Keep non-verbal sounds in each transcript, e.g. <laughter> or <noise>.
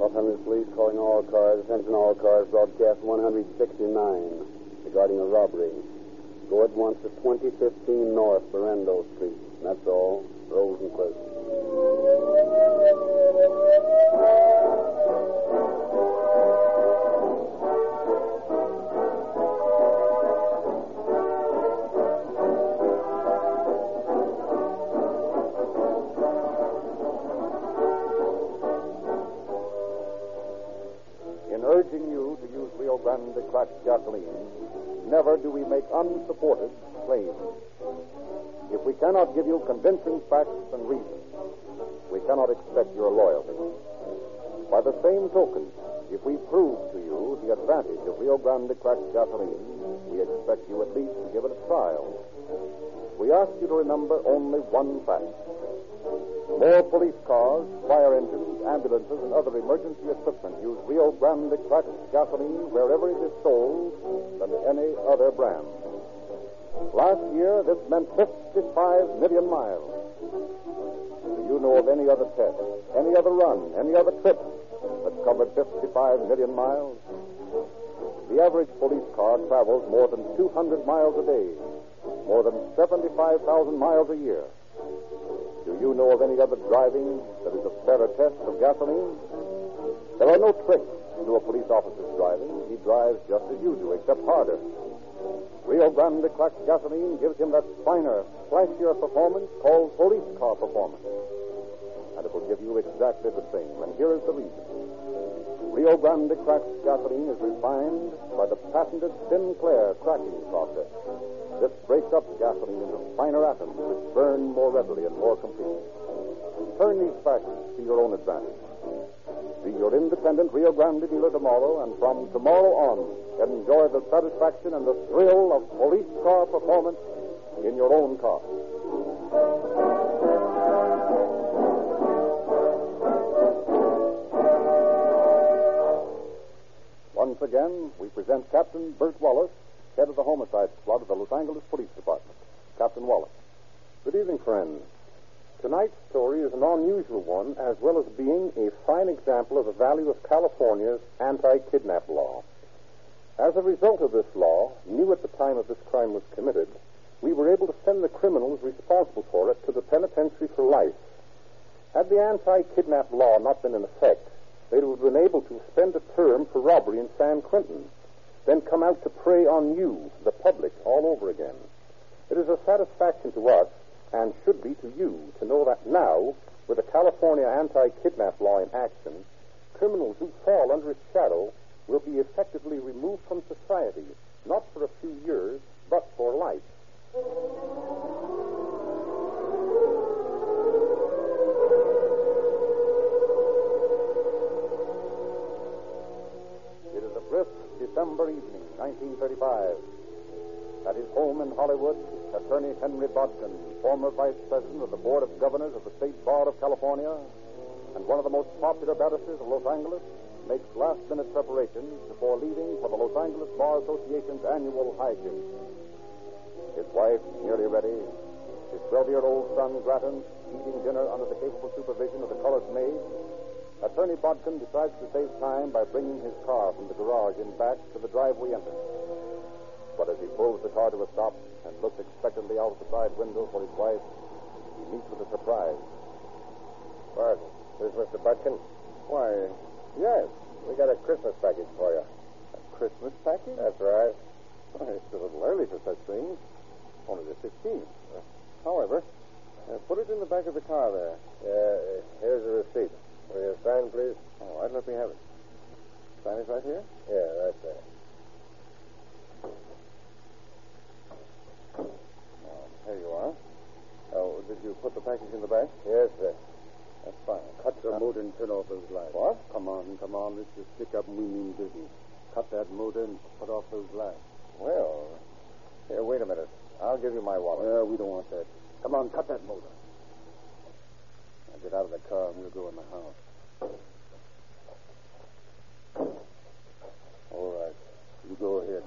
Los Angeles Police calling all cars. Attention all cars. Broadcast 169 regarding a robbery. Go at once to 2015 North Berendo Street. That's all. Rosenquist. Urging you to use Rio Grande cracked gasoline, never do we make unsupported claims. If we cannot give you convincing facts and reasons, we cannot expect your loyalty. By the same token, if we prove to you the advantage of Rio Grande cracked gasoline, we expect you at least to give it a trial. We ask you to remember only one fact. More police cars, fire engines, ambulances, and other emergency equipment use Rio Grande cracked gasoline wherever it is sold than any other brand. Last year, this meant 55 million miles. Do you know of any other test, any other run, any other trip that covered 55 million miles? The average police car travels more than 200 miles a day, more than 75,000 miles a year. Do you know of any other driving that is a better test of gasoline? There are no tricks to a police officer's driving. He drives just as you do, except harder. Rio Grande cracked gasoline gives him that finer, flashier performance called police car performance. And it will give you exactly the same. And here is the reason. Rio Grande cracked gasoline is refined by the patented Sinclair cracking process. This breaks up gasoline into finer atoms which burn more readily and more completely. Turn these facts to your own advantage. Be your independent Rio Grande dealer tomorrow, and from tomorrow on, enjoy the satisfaction and the thrill of police car performance in your own car. Once again, we present Captain Bert Wallace, head of the homicide squad of the Los Angeles Police Department. Captain Wallace. Good evening, friends. Tonight's story is an unusual one, as well as being a fine example of the value of California's anti kidnap law. As a result of this law, new at the time of this crime was committed, we were able to send the criminals responsible for it to the penitentiary for life. Had the anti kidnap law not been in effect, they would have been able to spend a term for robbery in San Quentin, then come out to prey on you, the public, all over again. It is a satisfaction to us, and should be to you, to know that now, with the California anti kidnap law in action, criminals who fall under its shadow will be effectively removed from society, not for a few years, but for life. December evening, 1935. At his home in Hollywood, attorney Henry Bodkin, former vice president of the Board of Governors of the State Bar of California, and one of the most popular barristers of Los Angeles, makes last minute preparations before leaving for the Los Angeles Bar Association's annual high jinks. His wife nearly ready, his 12 year old son Grattan eating dinner under the capable supervision of the colored maid, Attorney Bodkin decides to save time by bringing his car from the garage in back to the driveway entrance. But as he pulls the car to a stop and looks expectantly out of the side window for his wife, he meets with a surprise. What? This Mr. Bodkin? Why, yes. We got a Christmas package for you. A Christmas package? That's right. Why, it's a little early for such things. Only the 15th. However, uh, put it in the back of the car there. Yeah, here's the receipt. Will you sign, please? All right, let me have it. Sign it right here? Yeah, right there. Oh, here you are. Oh, did you put the package in the back? Yes, sir. That's fine. Cut the motor and turn off those lights. What? Come on, come on. This is stick up and we mean business. Cut that motor and put off those lights. Well, here, wait a minute. I'll give you my wallet. Well, we don't want that. Come on, cut that motor. Now get out of the car and we'll go in the house. All right. You go ahead.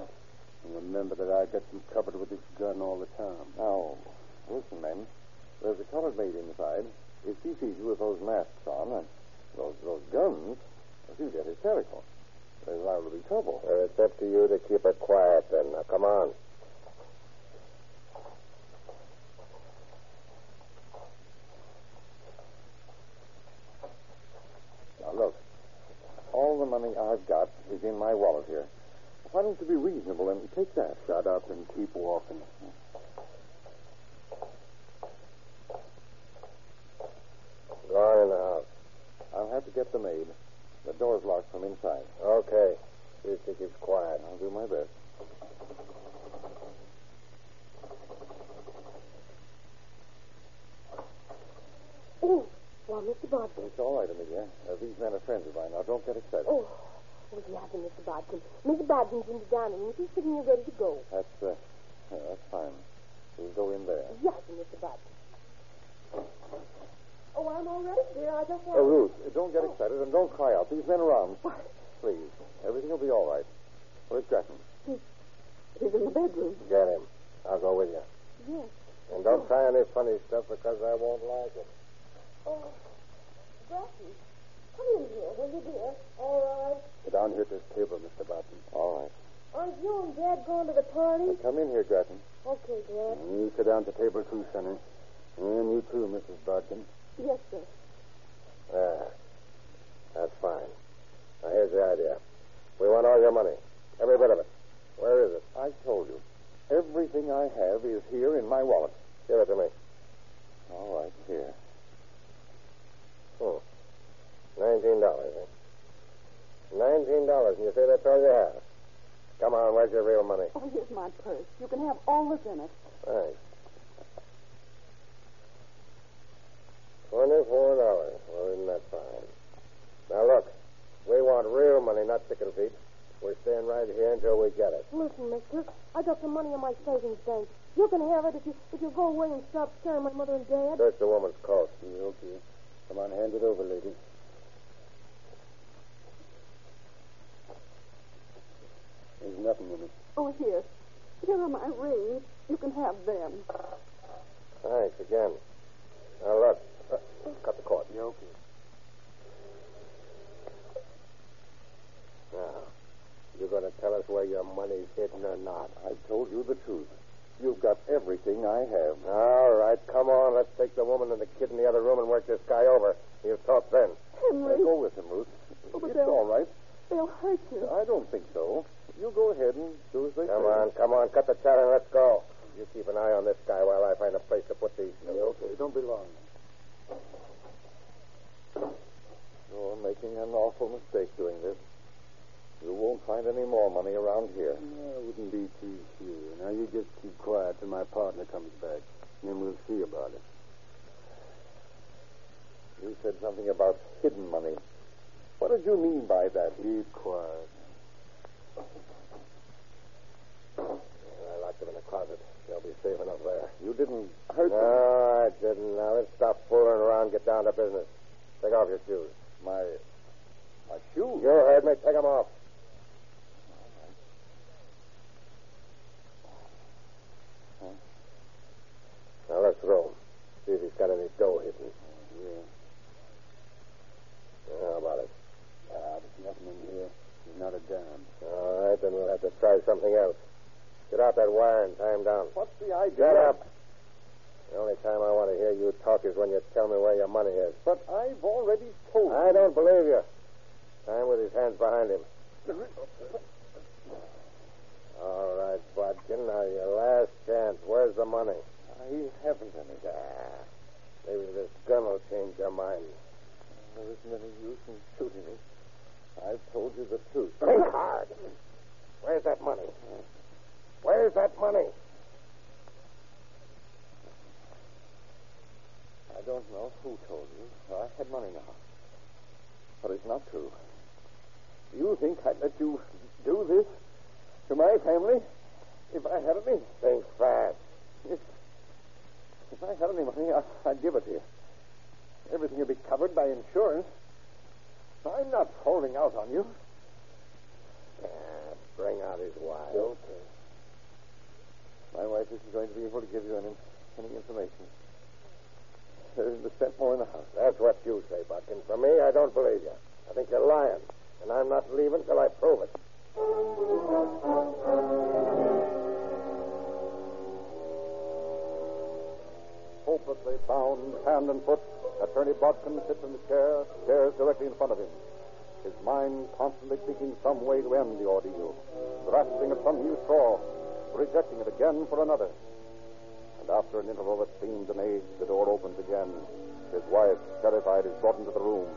And remember that I got you covered with this gun all the time. Now, listen, men. There's a colored maid inside. If she sees you with those masks on and those those guns, she'll get hysterical. There's liable to be trouble. Well, it's up to you to keep her quiet then. Now, come on. Look. All the money I've got is in my wallet here. Why don't you be reasonable and take that? Shut up and keep walking. Go on in the house. I'll have to get the maid. The door's locked from inside. Okay. See if she quiet. I'll do my best. Oh, well, Mr. Bodkin. It's all right, Amelia. Uh, these men are friends of mine. Now, don't get excited. Oh, what's happened, Mr. Bodkin? Mr. Bodkin's in the dining room. She's sitting here ready to go. That's, uh, yeah, that's fine. We'll go in there. Yes, Mr. Bodkin. Oh, I'm all ready, dear. I just want Oh, Ruth, don't get excited and don't cry out. These men are armed. Please. Everything will be all right. Where's Grattan? He's in the bedroom. Get him. I'll go with you. Yes. And don't try any funny stuff because I won't like it. Oh, Grattan, come in here, will you, dear? All right. Sit down here at this table, Mr. Barton. All right. Aren't you and Dad going to the party? Come in here, Grattan. Okay, Dad. You sit down at the table too, Sonny. And you too, Mrs. Barton. Yes, sir. Ah, that's fine. Now, here's the idea. We want all your money. Every bit of it. Where is it? I told you. Everything I have is here in my wallet. Give it to me. All right, here. Hmm. Nineteen dollars, eh? Nineteen dollars, and you say that's all you have? Come on, where's your real money? Oh, here's my purse. You can have all that's in it. Thanks. Twenty-four dollars. Well, isn't that fine? Now look, we want real money, not chicken feet. We're staying right here until we get it. Listen, mister, I got some money in my savings bank. You can have it if you if you go away and stop scaring my mother and dad. Search the woman's coat. You okay. Come on, hand it over, lady. There's nothing in it. Oh, here. Here are my rings. You can have them. Thanks again. Now look, uh, cut the cord. Yeah, okay. Now, you're going to tell us where your money's hidden or not? I told you the truth. You've got everything I have. All right, come on. Let's take the woman and the kid in the other room and work this guy over. You'll talk then. Henry, uh, Go with him, Ruth. Oh, but it's they'll- all right. they'll hurt you. I don't think so. You go ahead and do as they Come say. on, come on. Cut the chatter and let's go. You keep an eye on this guy while I find a place to put these. Okay, don't be long. You're making an awful mistake doing this. You won't find any more money around here. I wouldn't be too sure. Now, you just keep quiet till my partner comes back. And then we'll see about it. You said something about hidden money. What did you mean by that? Keep quiet. I locked them in the closet. They'll be safe enough there. You didn't hurt No. I didn't. Now, let's stop fooling around. Get down to business. Take off your shoes. My, my shoes. You heard me. Take them off. Now, let's roll. See if he's got any dough hidden. Yeah. How about it? Ah, there's nothing in here. There's not a dime. All right, then we'll have to try something else. Get out that wire and tie him down. What's the idea? Get up. The only time I want to hear you talk is when you tell me where your money is. But I've already told you. I don't believe you. Tie him with his hands behind him. All right, Bodkin. Now, your last chance. Where's the money? I haven't any. Ah, maybe this gun will change your mind. There isn't any use in shooting me. I've told you the truth. Think hard. Where's that money? Where's that money? I don't know who told you. I had money now. But it's not true. Do you think I'd let you do this to my family if I had any? Think fast. If I had any money, I, I'd give it to you. Everything would be covered by insurance. I'm not holding out on you. Yeah, bring out his wife. Okay. My wife isn't going to be able to give you any, any information. There isn't a cent more in the house. That's what you say, Bodkin. For me, I don't believe you. I think you're lying. And I'm not leaving till I prove it. Bound hand and foot, Attorney Bodkin sits in the chair, stares directly in front of him. His mind constantly seeking some way to end the ordeal, grasping at some new straw, rejecting it again for another. And after an interval that seemed an age, the door opens again. His wife, terrified, is brought into the room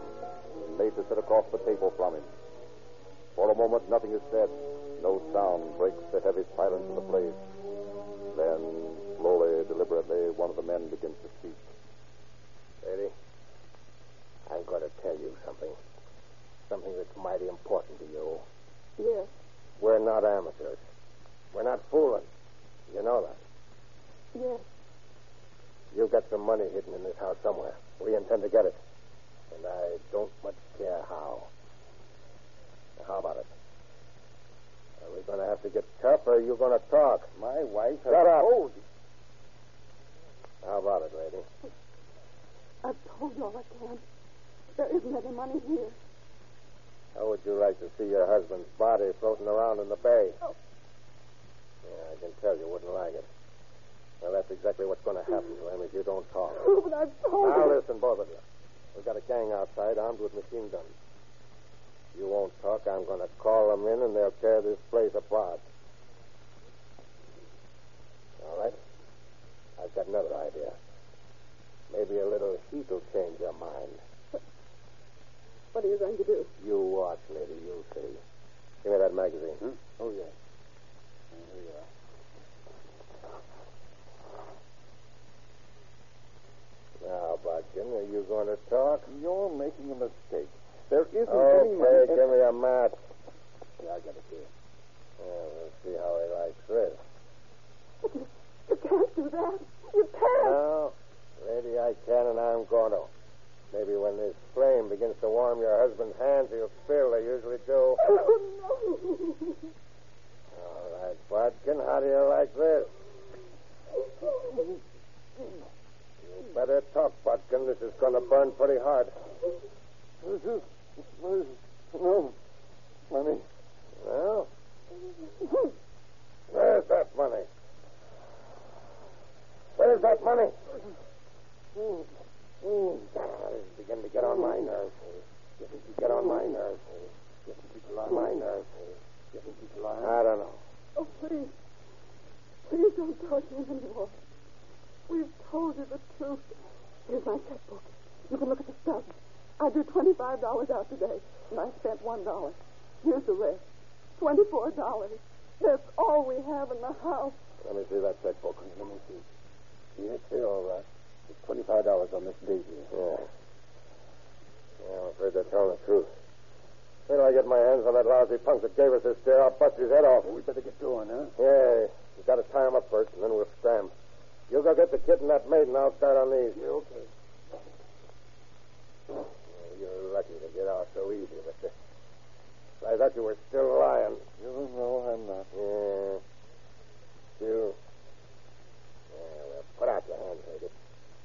and made to sit across the table from him. For a moment, nothing is said. No sound breaks the heavy silence of the place. Then, slowly, deliberately, one of the men begins to speak. Lady, I'm going to tell you something. Something that's mighty important to you. Yes. We're not amateurs. We're not fooling. You know that. Yes. You've got some money hidden in this house somewhere. We intend to get it. And I don't much care how. Now, how about it? Are we going to have to get tough, or are you going to talk? My wife has Shut up. told you. How about it, lady? Uh, I've told you all I can. There isn't any money here. How would you like to see your husband's body floating around in the bay? Oh. Yeah, I can tell you wouldn't like it. Well, that's exactly what's going to happen to him if you don't talk. Oh, <laughs> but I've told Now, you. listen, both of you. We've got a gang outside armed with machine guns. You won't talk. I'm going to call them in, and they'll tear this place apart. All right? I've got another idea. Maybe a little heat will change your mind. What are you going to do? You watch, lady. You'll see. Give me that magazine. Hmm? Oh, yes. Here you are. Now, Bodkin, are you going to talk? You're making a mistake. There isn't any money. Okay, give me a match. Yeah, I got it here. Yeah, we'll see how he likes this. <laughs> You, you can't do that. You can't. No, maybe I can, and I'm going to. Maybe when this flame begins to warm your husband's hands, he'll feel they usually do. Oh, no. All right, Bodkin, how do you like this? You better talk, Bodkin. This is going to burn pretty hard. This is, this is, no, money. Well, where's that money? Where's that money? Mm, ah, this is beginning to get on my nerves. Getting to get on my nerves. Getting to get on my nerves. Getting to get on. I don't know. Oh, please. Please don't torture him anymore. We've told you the truth. Here's my checkbook. You can look at the stubs. I drew $25 out today, and I spent $1. Here's the rest. $24. That's all we have in the house. Let me see that checkbook. Let me see. Yes, they're all right. It's twenty-five dollars on this date. Yeah. Yeah, I'm afraid they're telling the truth. Wait till I get my hands on that lousy punk that gave us this scare. I'll bust his head off. we better get going, huh? Yeah, you got to tie him up first, and then we'll scram. You go get the kid and that maid, and I'll start on these. Yeah, okay. Oh, you're lucky to get out so easy, mister. Uh, I thought you were still lying. You know I'm not. Yeah. You. Put out your hands, Haggett.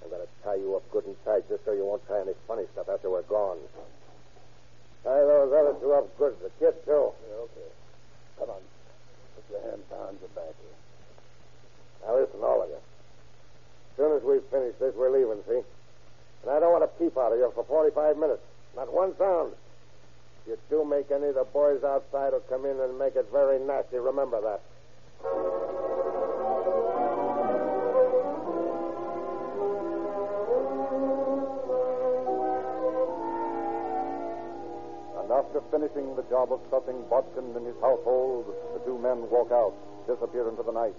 I'm going to tie you up good and tight just so you won't try any funny stuff after we're gone. Tie those other two up good. The kid, too. Yeah, okay. Come on. Put your hands behind your back here. Now, listen, all of you. As soon as we finish this, we're leaving, see? And I don't want to peep out of you for 45 minutes. Not one sound. If you do make any, of the boys outside will come in and make it very nasty. Remember that. After finishing the job of stuffing Bodkin and his household, the two men walk out, disappear into the night.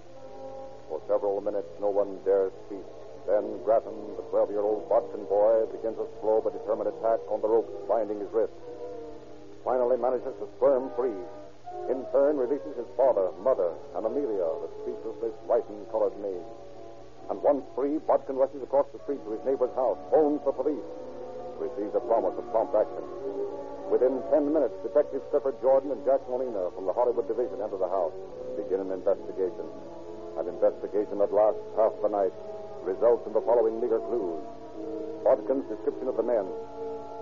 For several minutes, no one dares speak. Then Grattan, the 12 year old Bodkin boy, begins a slow but determined attack on the ropes binding his wrists. Finally manages to squirm free. In turn, releases his father, mother, and Amelia, the speechlessly frightened colored maid. And once free, Bodkin rushes across the street to his neighbor's house, phones the police, receives a promise of prompt action. Within ten minutes, Detectives Clifford Jordan and Jack Molina from the Hollywood Division enter the house and begin an investigation. An investigation that lasts half the night results in the following meager clues. Bodkin's description of the men.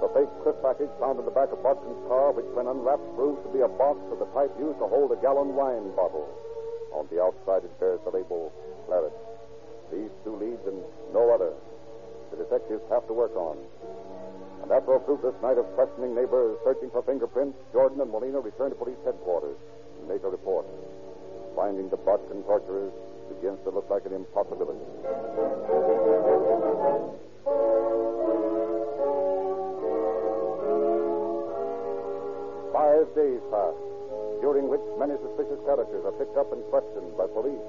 The fake clip package found in the back of Bodkin's car, which when unwrapped proved to be a box of the type used to hold a gallon wine bottle. On the outside it bears the label Claret. These two leads and no other. The detectives have to work on. And after a fruitless night of questioning neighbors, searching for fingerprints, Jordan and Molina return to police headquarters and make a report. Finding the Bodkin torturers begins to look like an impossibility. Five days pass, during which many suspicious characters are picked up and questioned by police.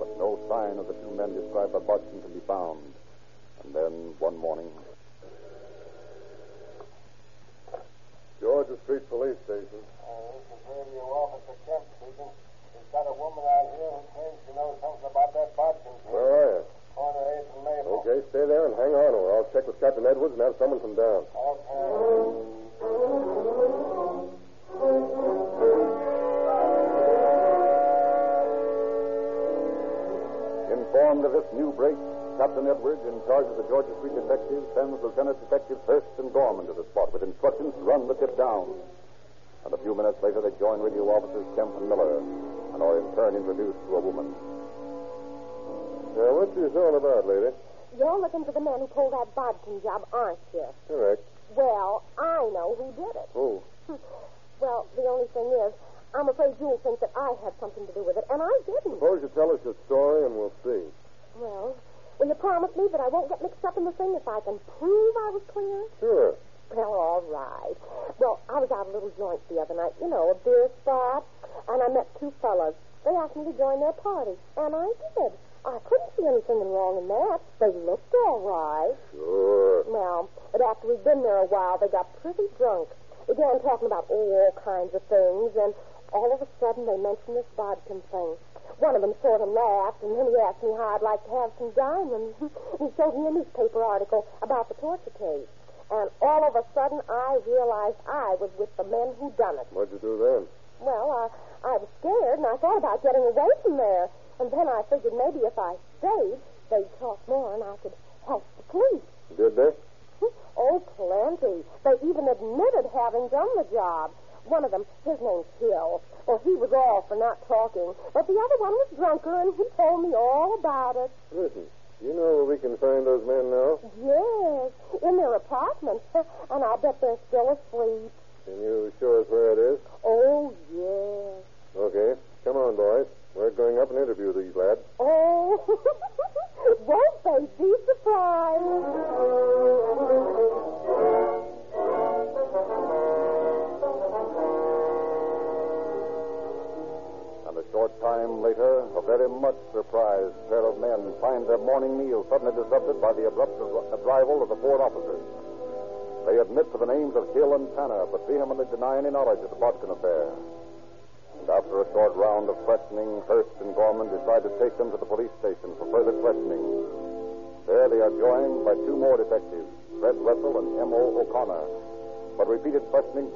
But no sign of the two men described by Bodkin can be found. And then, one morning, Georgia Street Police Station. Uh, this is Radio Officer Kemp speaking. We've got a woman out here who claims she knows something about that Bodkin case. Where are you? Corner 8th and Maple. Okay, stay there and hang on, or I'll check with Captain Edwards and have someone come down. Okay. Informed of this new break, Captain Edwards, in charge of the Georgia Street detectives, sends Lieutenant Detective Hurst and Gorman to the spot with instructions to run the tip down. And a few minutes later, they join radio officers Kemp and Miller and are in turn introduced to a woman. Yeah, what's this all about, lady? You're looking for the man who pulled that Bodkin job, aren't you? Correct. Well, I know who did it. Who? <laughs> Well, the only thing is, I'm afraid you'll think that I had something to do with it, and I didn't. Suppose you tell us your story and we'll see. Well, will you promise me that I won't get mixed up in the thing if I can prove I was clear? Sure. Well, all right. Well, I was out a little joint the other night, you know, a beer spot, and I met two fellas. They asked me to join their party, and I did. I couldn't see anything wrong in that. They looked all right. Sure. Well, but after we'd been there a while, they got pretty drunk. Began talking about all kinds of things, and all of a sudden they mentioned this Bodkin thing. One of them sort of laughed, and then he asked me how I'd like to have some diamonds. <laughs> he showed me a newspaper article about the torture case. And all of a sudden, I realized I was with the men who done it. What'd you do then? Well, I, I was scared, and I thought about getting away from there. And then I figured maybe if I stayed, they'd talk more, and I could help the police. Did they? <laughs> Oh, plenty. They even admitted having done the job. One of them, his name's Hill. Well, he was all for not talking, but the other one was drunker, and he told me all about it. Listen, you know where we can find those men now? Yes, in their apartment, and I'll bet they're still asleep.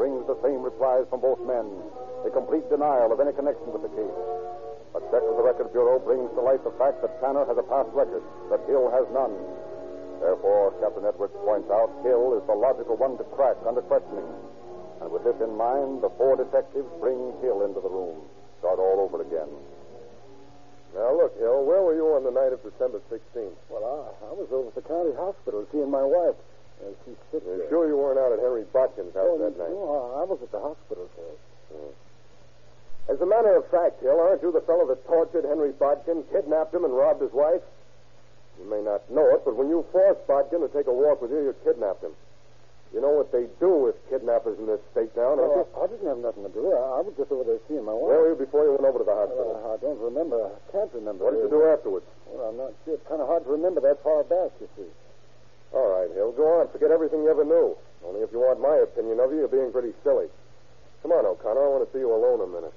Brings the same replies from both men a complete denial of any connection with the case. A check of the Record Bureau brings to light the fact that Tanner has a past record, that Hill has none. Therefore, Captain Edwards points out Hill is the logical one to crack under questioning. And with this in mind, the four detectives bring Hill into the room. Start all over again. Now, look, Hill, where were you on the night of December 16th? Well, I, I was over at the county hospital seeing my wife. Uh, she's sick. You there. sure you weren't out at Henry Bodkin's house Oh, that night? no, I was at the hospital, sir. As a matter of fact, Hill, aren't you the fellow that tortured Henry Bodkin, kidnapped him, and robbed his wife? You may not know it, but when you forced Bodkin to take a walk with you, you kidnapped him. You know what they do with kidnappers in this state now, don't you? I didn't have nothing to do. I, I was just over there seeing my wife. Where were you before you went over to the hospital? Uh, I don't remember. I can't remember. what did you do afterwards? Well, I'm not sure. It's kind of hard to remember that far back, you see. All right, Hill, go on. Forget everything you ever knew. Only if you want my opinion of you, you're being pretty silly. Come on, O'Connor. I want to see you alone a minute.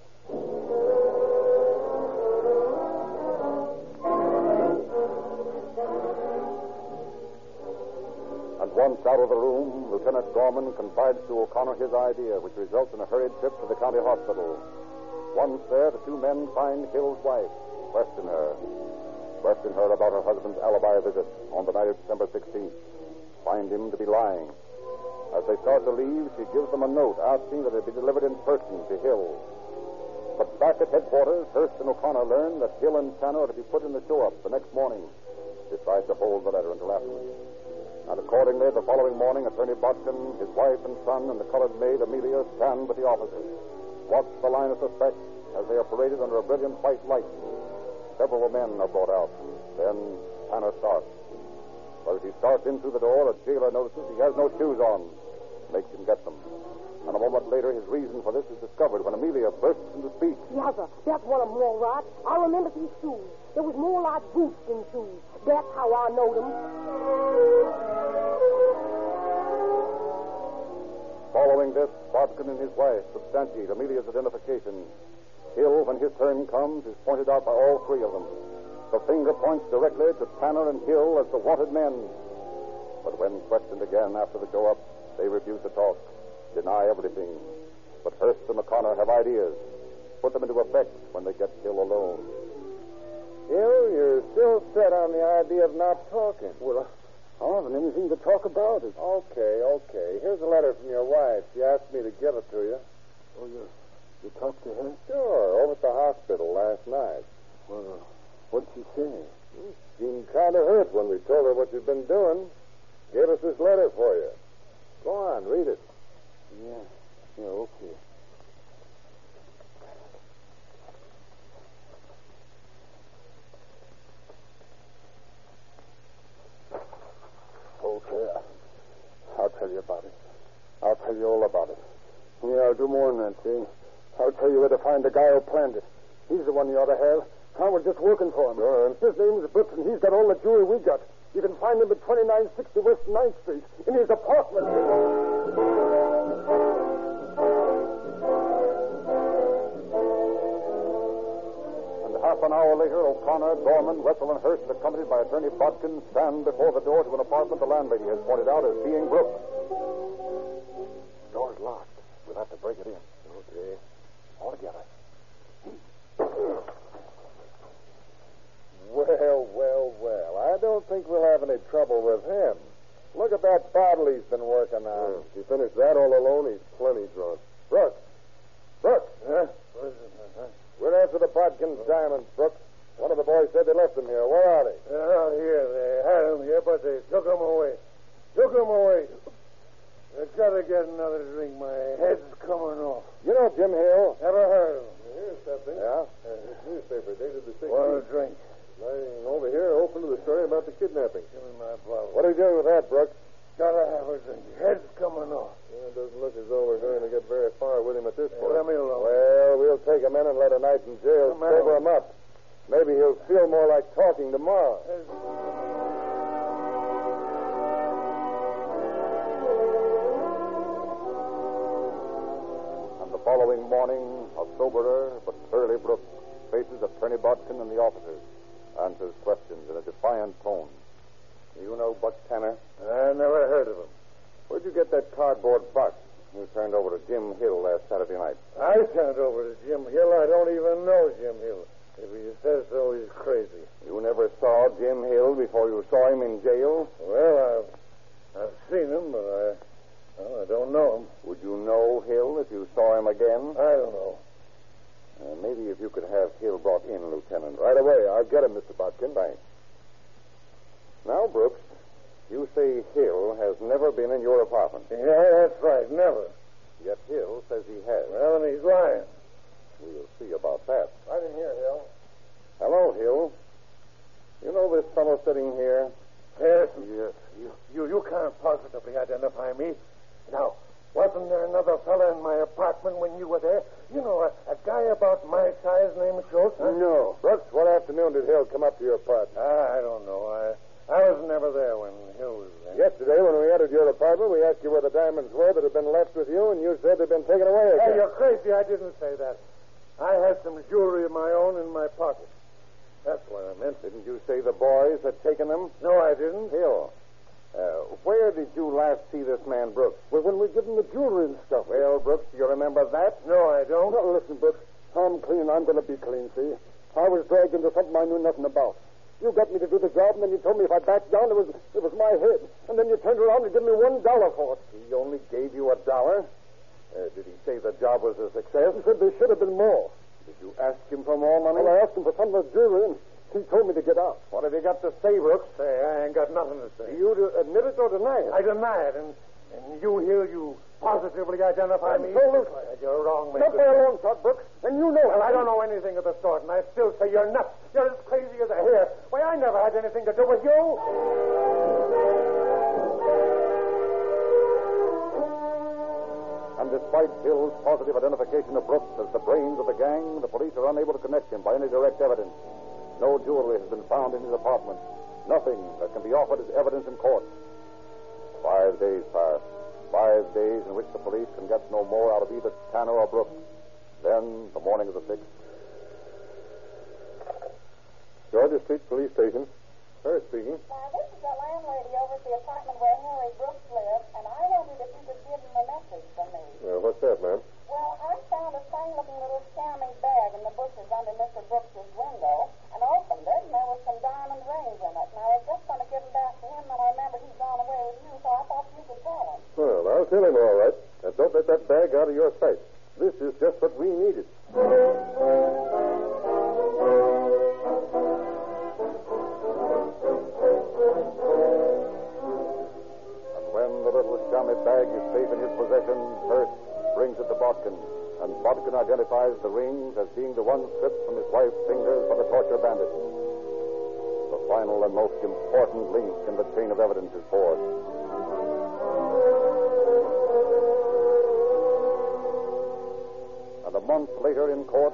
And once out of the room, Lieutenant Gorman confides to O'Connor his idea, which results in a hurried trip to the county hospital. Once there, the two men find Hill's wife, question her. Question her about her husband's alibi visit on the night of December 16th. Find him to be lying. As they start to leave, she gives them a note asking that it be delivered in person to Hill. But back at headquarters, Hurst and O'Connor learn that Hill and Tanner are to be put in the show up the next morning. Decide to hold the letter until afterwards. And accordingly, the following morning, Attorney Bodkin, his wife and son, and the colored maid, Amelia, stand with the officers. Watch the line of suspects as they are paraded under a brilliant white light. Several men are brought out. Then Tanner starts. But as he starts in through the door, a jailer notices he has no shoes on. Makes him get them. And a moment later, his reason for this is discovered when Amelia bursts into speech. Yowza, that's one of them, all right. I remember these shoes. There was more like boots than shoes. That's how I know them. Following this, Bodkin and his wife substantiate Amelia's identification. Hill, when his turn comes, is pointed out by all three of them. The finger points directly to Tanner and Hill as the wanted men. But when questioned again after the go up, they refuse to talk, deny everything. But Hurst and O'Connor have ideas. Put them into effect when they get Hill alone. Hill, you're still set on the idea of not talking. Well, uh, I haven't anything to talk about. Okay, okay. Here's a letter from your wife. She asked me to give it to you. Oh, you, you talked to her? Sure, over at the hospital last night. Well, what'd she say? Seemed kind of hurt when we told her what you'd been doing. Gave us this letter for you. Go on, read it. Yeah, yeah, okay. Okay, I'll tell you about it. I'll tell you all about it. Yeah, I'll do more than that, see? Tell you where to find the guy who planned it. He's the one you ought to have. I was just working for him. Sure. His name's Brooks, and he's got all the jewelry we got. You can find him at 2960 West 9th Street in his apartment. And half an hour later, O'Connor, Gorman, Wessel, and Hurst, accompanied by Attorney Bodkin, stand before the door to an apartment the landlady has pointed out as being Brooks. Trouble with him. Look at that bottle he's been working on. Oh, if you finish that all alone, he's plenty drunk. Brooks. Brooks. Huh? We're after the Bodkins diamonds, Brooks. One of the boys said they left them here. Where are they? They're out here. They had them here, but they took them away. Took them away. I gotta get another drink. My head's coming off. You know Jim Hill. Never heard of him. Here's something. Yeah? this newspaper dated the 16th. Want a drink? Over here, open to the story about the kidnapping. Give me my bottle. What are you doing with that, Brooks? Gotta have a drink. Head's coming off. Yeah, it doesn't look as though we're going to get very far with him at this point. Let me alone. Well, we'll take him in and let a night in jail Come sober him up. Maybe he'll feel more like talking tomorrow. And the following morning, a soberer but surly Brooks faces Attorney Bodkin and the officers, answers questions in a defiant tone. You know Buck Tanner? I never heard of him. Where'd you get that cardboard box you turned over to Jim Hill last Saturday night? I it over to Jim Hill. I don't even know Jim Hill. If he says so, he's crazy. You never saw Jim Hill before you saw him in jail? Well, I've, I've seen him, but I, well, I don't know him. Would you know Hill if you saw him again? I don't know. Uh, maybe if you could have Hill brought in, Lieutenant. Right away. I'll get him, Mr. Bodkin. Thanks. Now, Brooks, you say Hill has never been in your apartment. Yeah, that's right. Never. Yet Hill says he has. Well, then he's lying. We'll see about that. Right in here, Hill. Hello, Hill. You know this fellow sitting here? Yes. Yes. You, you, you can't positively identify me. Another fella in my apartment when you were there. You know, a, a guy about my size named Schultz? Huh? No. Brooks, what afternoon did Hill come up to your apartment? Ah, I don't know. I I was never there when Hill was there. Yesterday, when we entered your apartment, we asked you where the diamonds were that had been left with you, and you said they'd been taken away again. Hey, you're crazy. I didn't say that. I had some jewelry of my own in my pocket. That's what I meant. Didn't you say the boys had taken them? No, I didn't. Hill, uh, where did you last see this man, Brooks? Well, when we give him the jewelry and stuff. Well, Brooks, do you remember that? No, I don't. Now, listen, Brooks. I'm clean. I'm going to be clean, see? I was dragged into something I knew nothing about. You got me to do the job, and then you told me if I backed down, it was it was my head. And then you turned around and gave me one dollar for it. He only gave you a dollar. Uh, did he say the job was a success? He said there should have been more. Did you ask him for more money? Well, I asked him for some of the jewelry, and he told me to get out. What have you got to say, Brooks? Say, I ain't got nothing to say. You to admit it or deny it? I deny it, and, and you, here, you positively identify me. Absolutely. You're wrong, Not Mr. by a long shot, Brooks. And you know it. Well, I don't know anything of the sort, and I still say you're nuts. You're as crazy as a hare. Why, I never had anything to do with you. And despite Hill's positive identification of Brooks as the brains of the gang, the police are unable to connect him by any direct evidence. No jewelry has been found in his apartment. Nothing that can be offered as evidence in court. Five days pass. Five days in which the police can get no more out of either Tanner or Brooks. Then, the morning of the 6th. Georgia Street Police Station. Her speaking. Now, this is the landlady over at the apartment where Harry Brooks lives, and I wanted if you could give him a message from me. Uh, what's that, ma'am? Found a funny-looking little scamming bag in the bushes under Mr. Brooks's window and opened it, and there was some diamond rings in it. Now, I was just going to give them back to him, and I remembered he'd gone away with you, so I thought you could tell him. Well, I'll tell him all right. And don't let that bag out of your sight. This is just what we needed. Identifies the rings as being the ones stripped from his wife's fingers by the torture bandit. The final and most important link in the chain of evidence is forged. And a month later in court,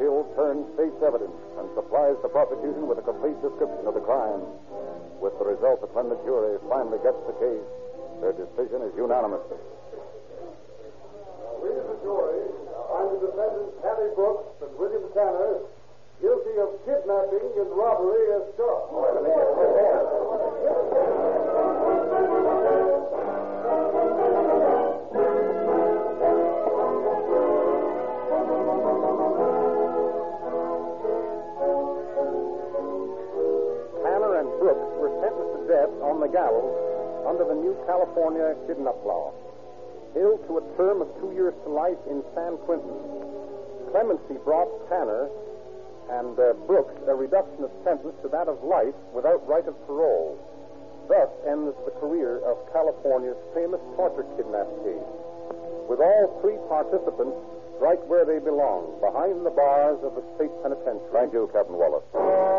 Hill turns state's evidence and supplies the prosecution with a complete description of the crime. With the result that when the jury finally gets the case, their decision is unanimous. We, the jury, find the defendants Harry Brooks and William Tanner guilty of kidnapping and robbery as charged. Tanner and Brooks were sentenced to death on the gallows under the new California kidnap law. Hill to a term of two years to life in San Quentin. Clemency brought Tanner and uh, Brooks a reduction of sentence to that of life without right of parole. Thus ends the career of California's famous torture kidnap case, with all three participants right where they belong, behind the bars of the state penitentiary. Thank you, Captain Wallace.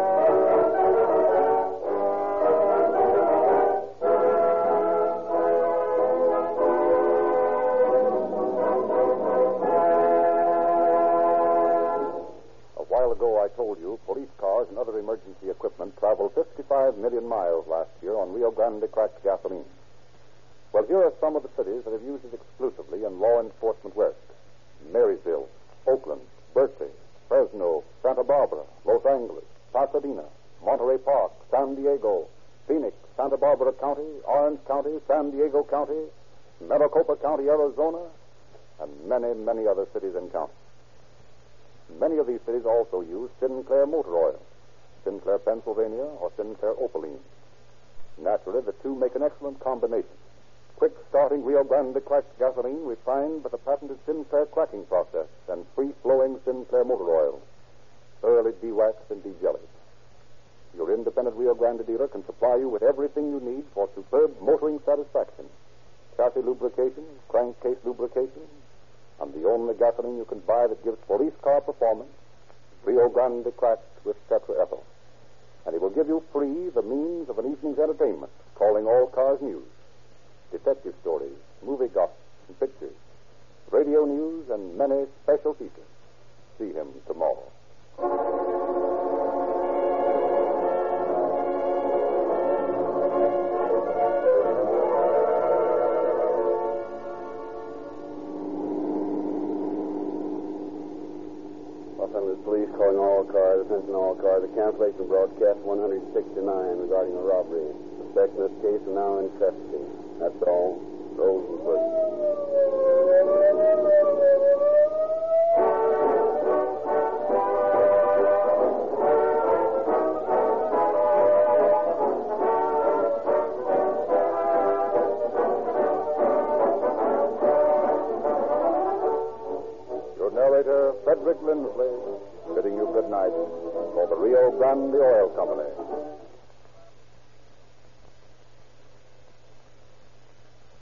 Police cars and other emergency equipment traveled 55 million miles last year on Rio Grande cracked gasoline. Well, here are some of the cities that have used it exclusively in law enforcement work Marysville, Oakland, Berkeley, Fresno, Santa Barbara, Los Angeles, Pasadena, Monterey Park, San Diego, Phoenix, Santa Barbara County, Orange County, San Diego County, Maricopa County, Arizona, and many, many other cities and counties. Many of these cities also use Sinclair motor oil, Sinclair Pennsylvania or Sinclair Opaline. Naturally, the two make an excellent combination. Quick starting Rio Grande cracked gasoline refined by the patented Sinclair cracking process and free flowing Sinclair motor oil, thoroughly de-waxed and de-jellied. Your independent Rio Grande dealer can supply you with everything you need for superb motoring satisfaction. Chassis lubrication, crankcase lubrication, and the only gasoline you can buy that gives police car performance, Rio Grande cracked with tetraethyl. And he will give you free the means of an evening's entertainment, calling all cars news, detective stories, movie gossip, and pictures, radio news, and many special features. See him tomorrow. Police calling all cars, attention all cars. A cancellation broadcast 169 regarding a robbery. Suspects in this case are now in custody. That's all. Rosenberg.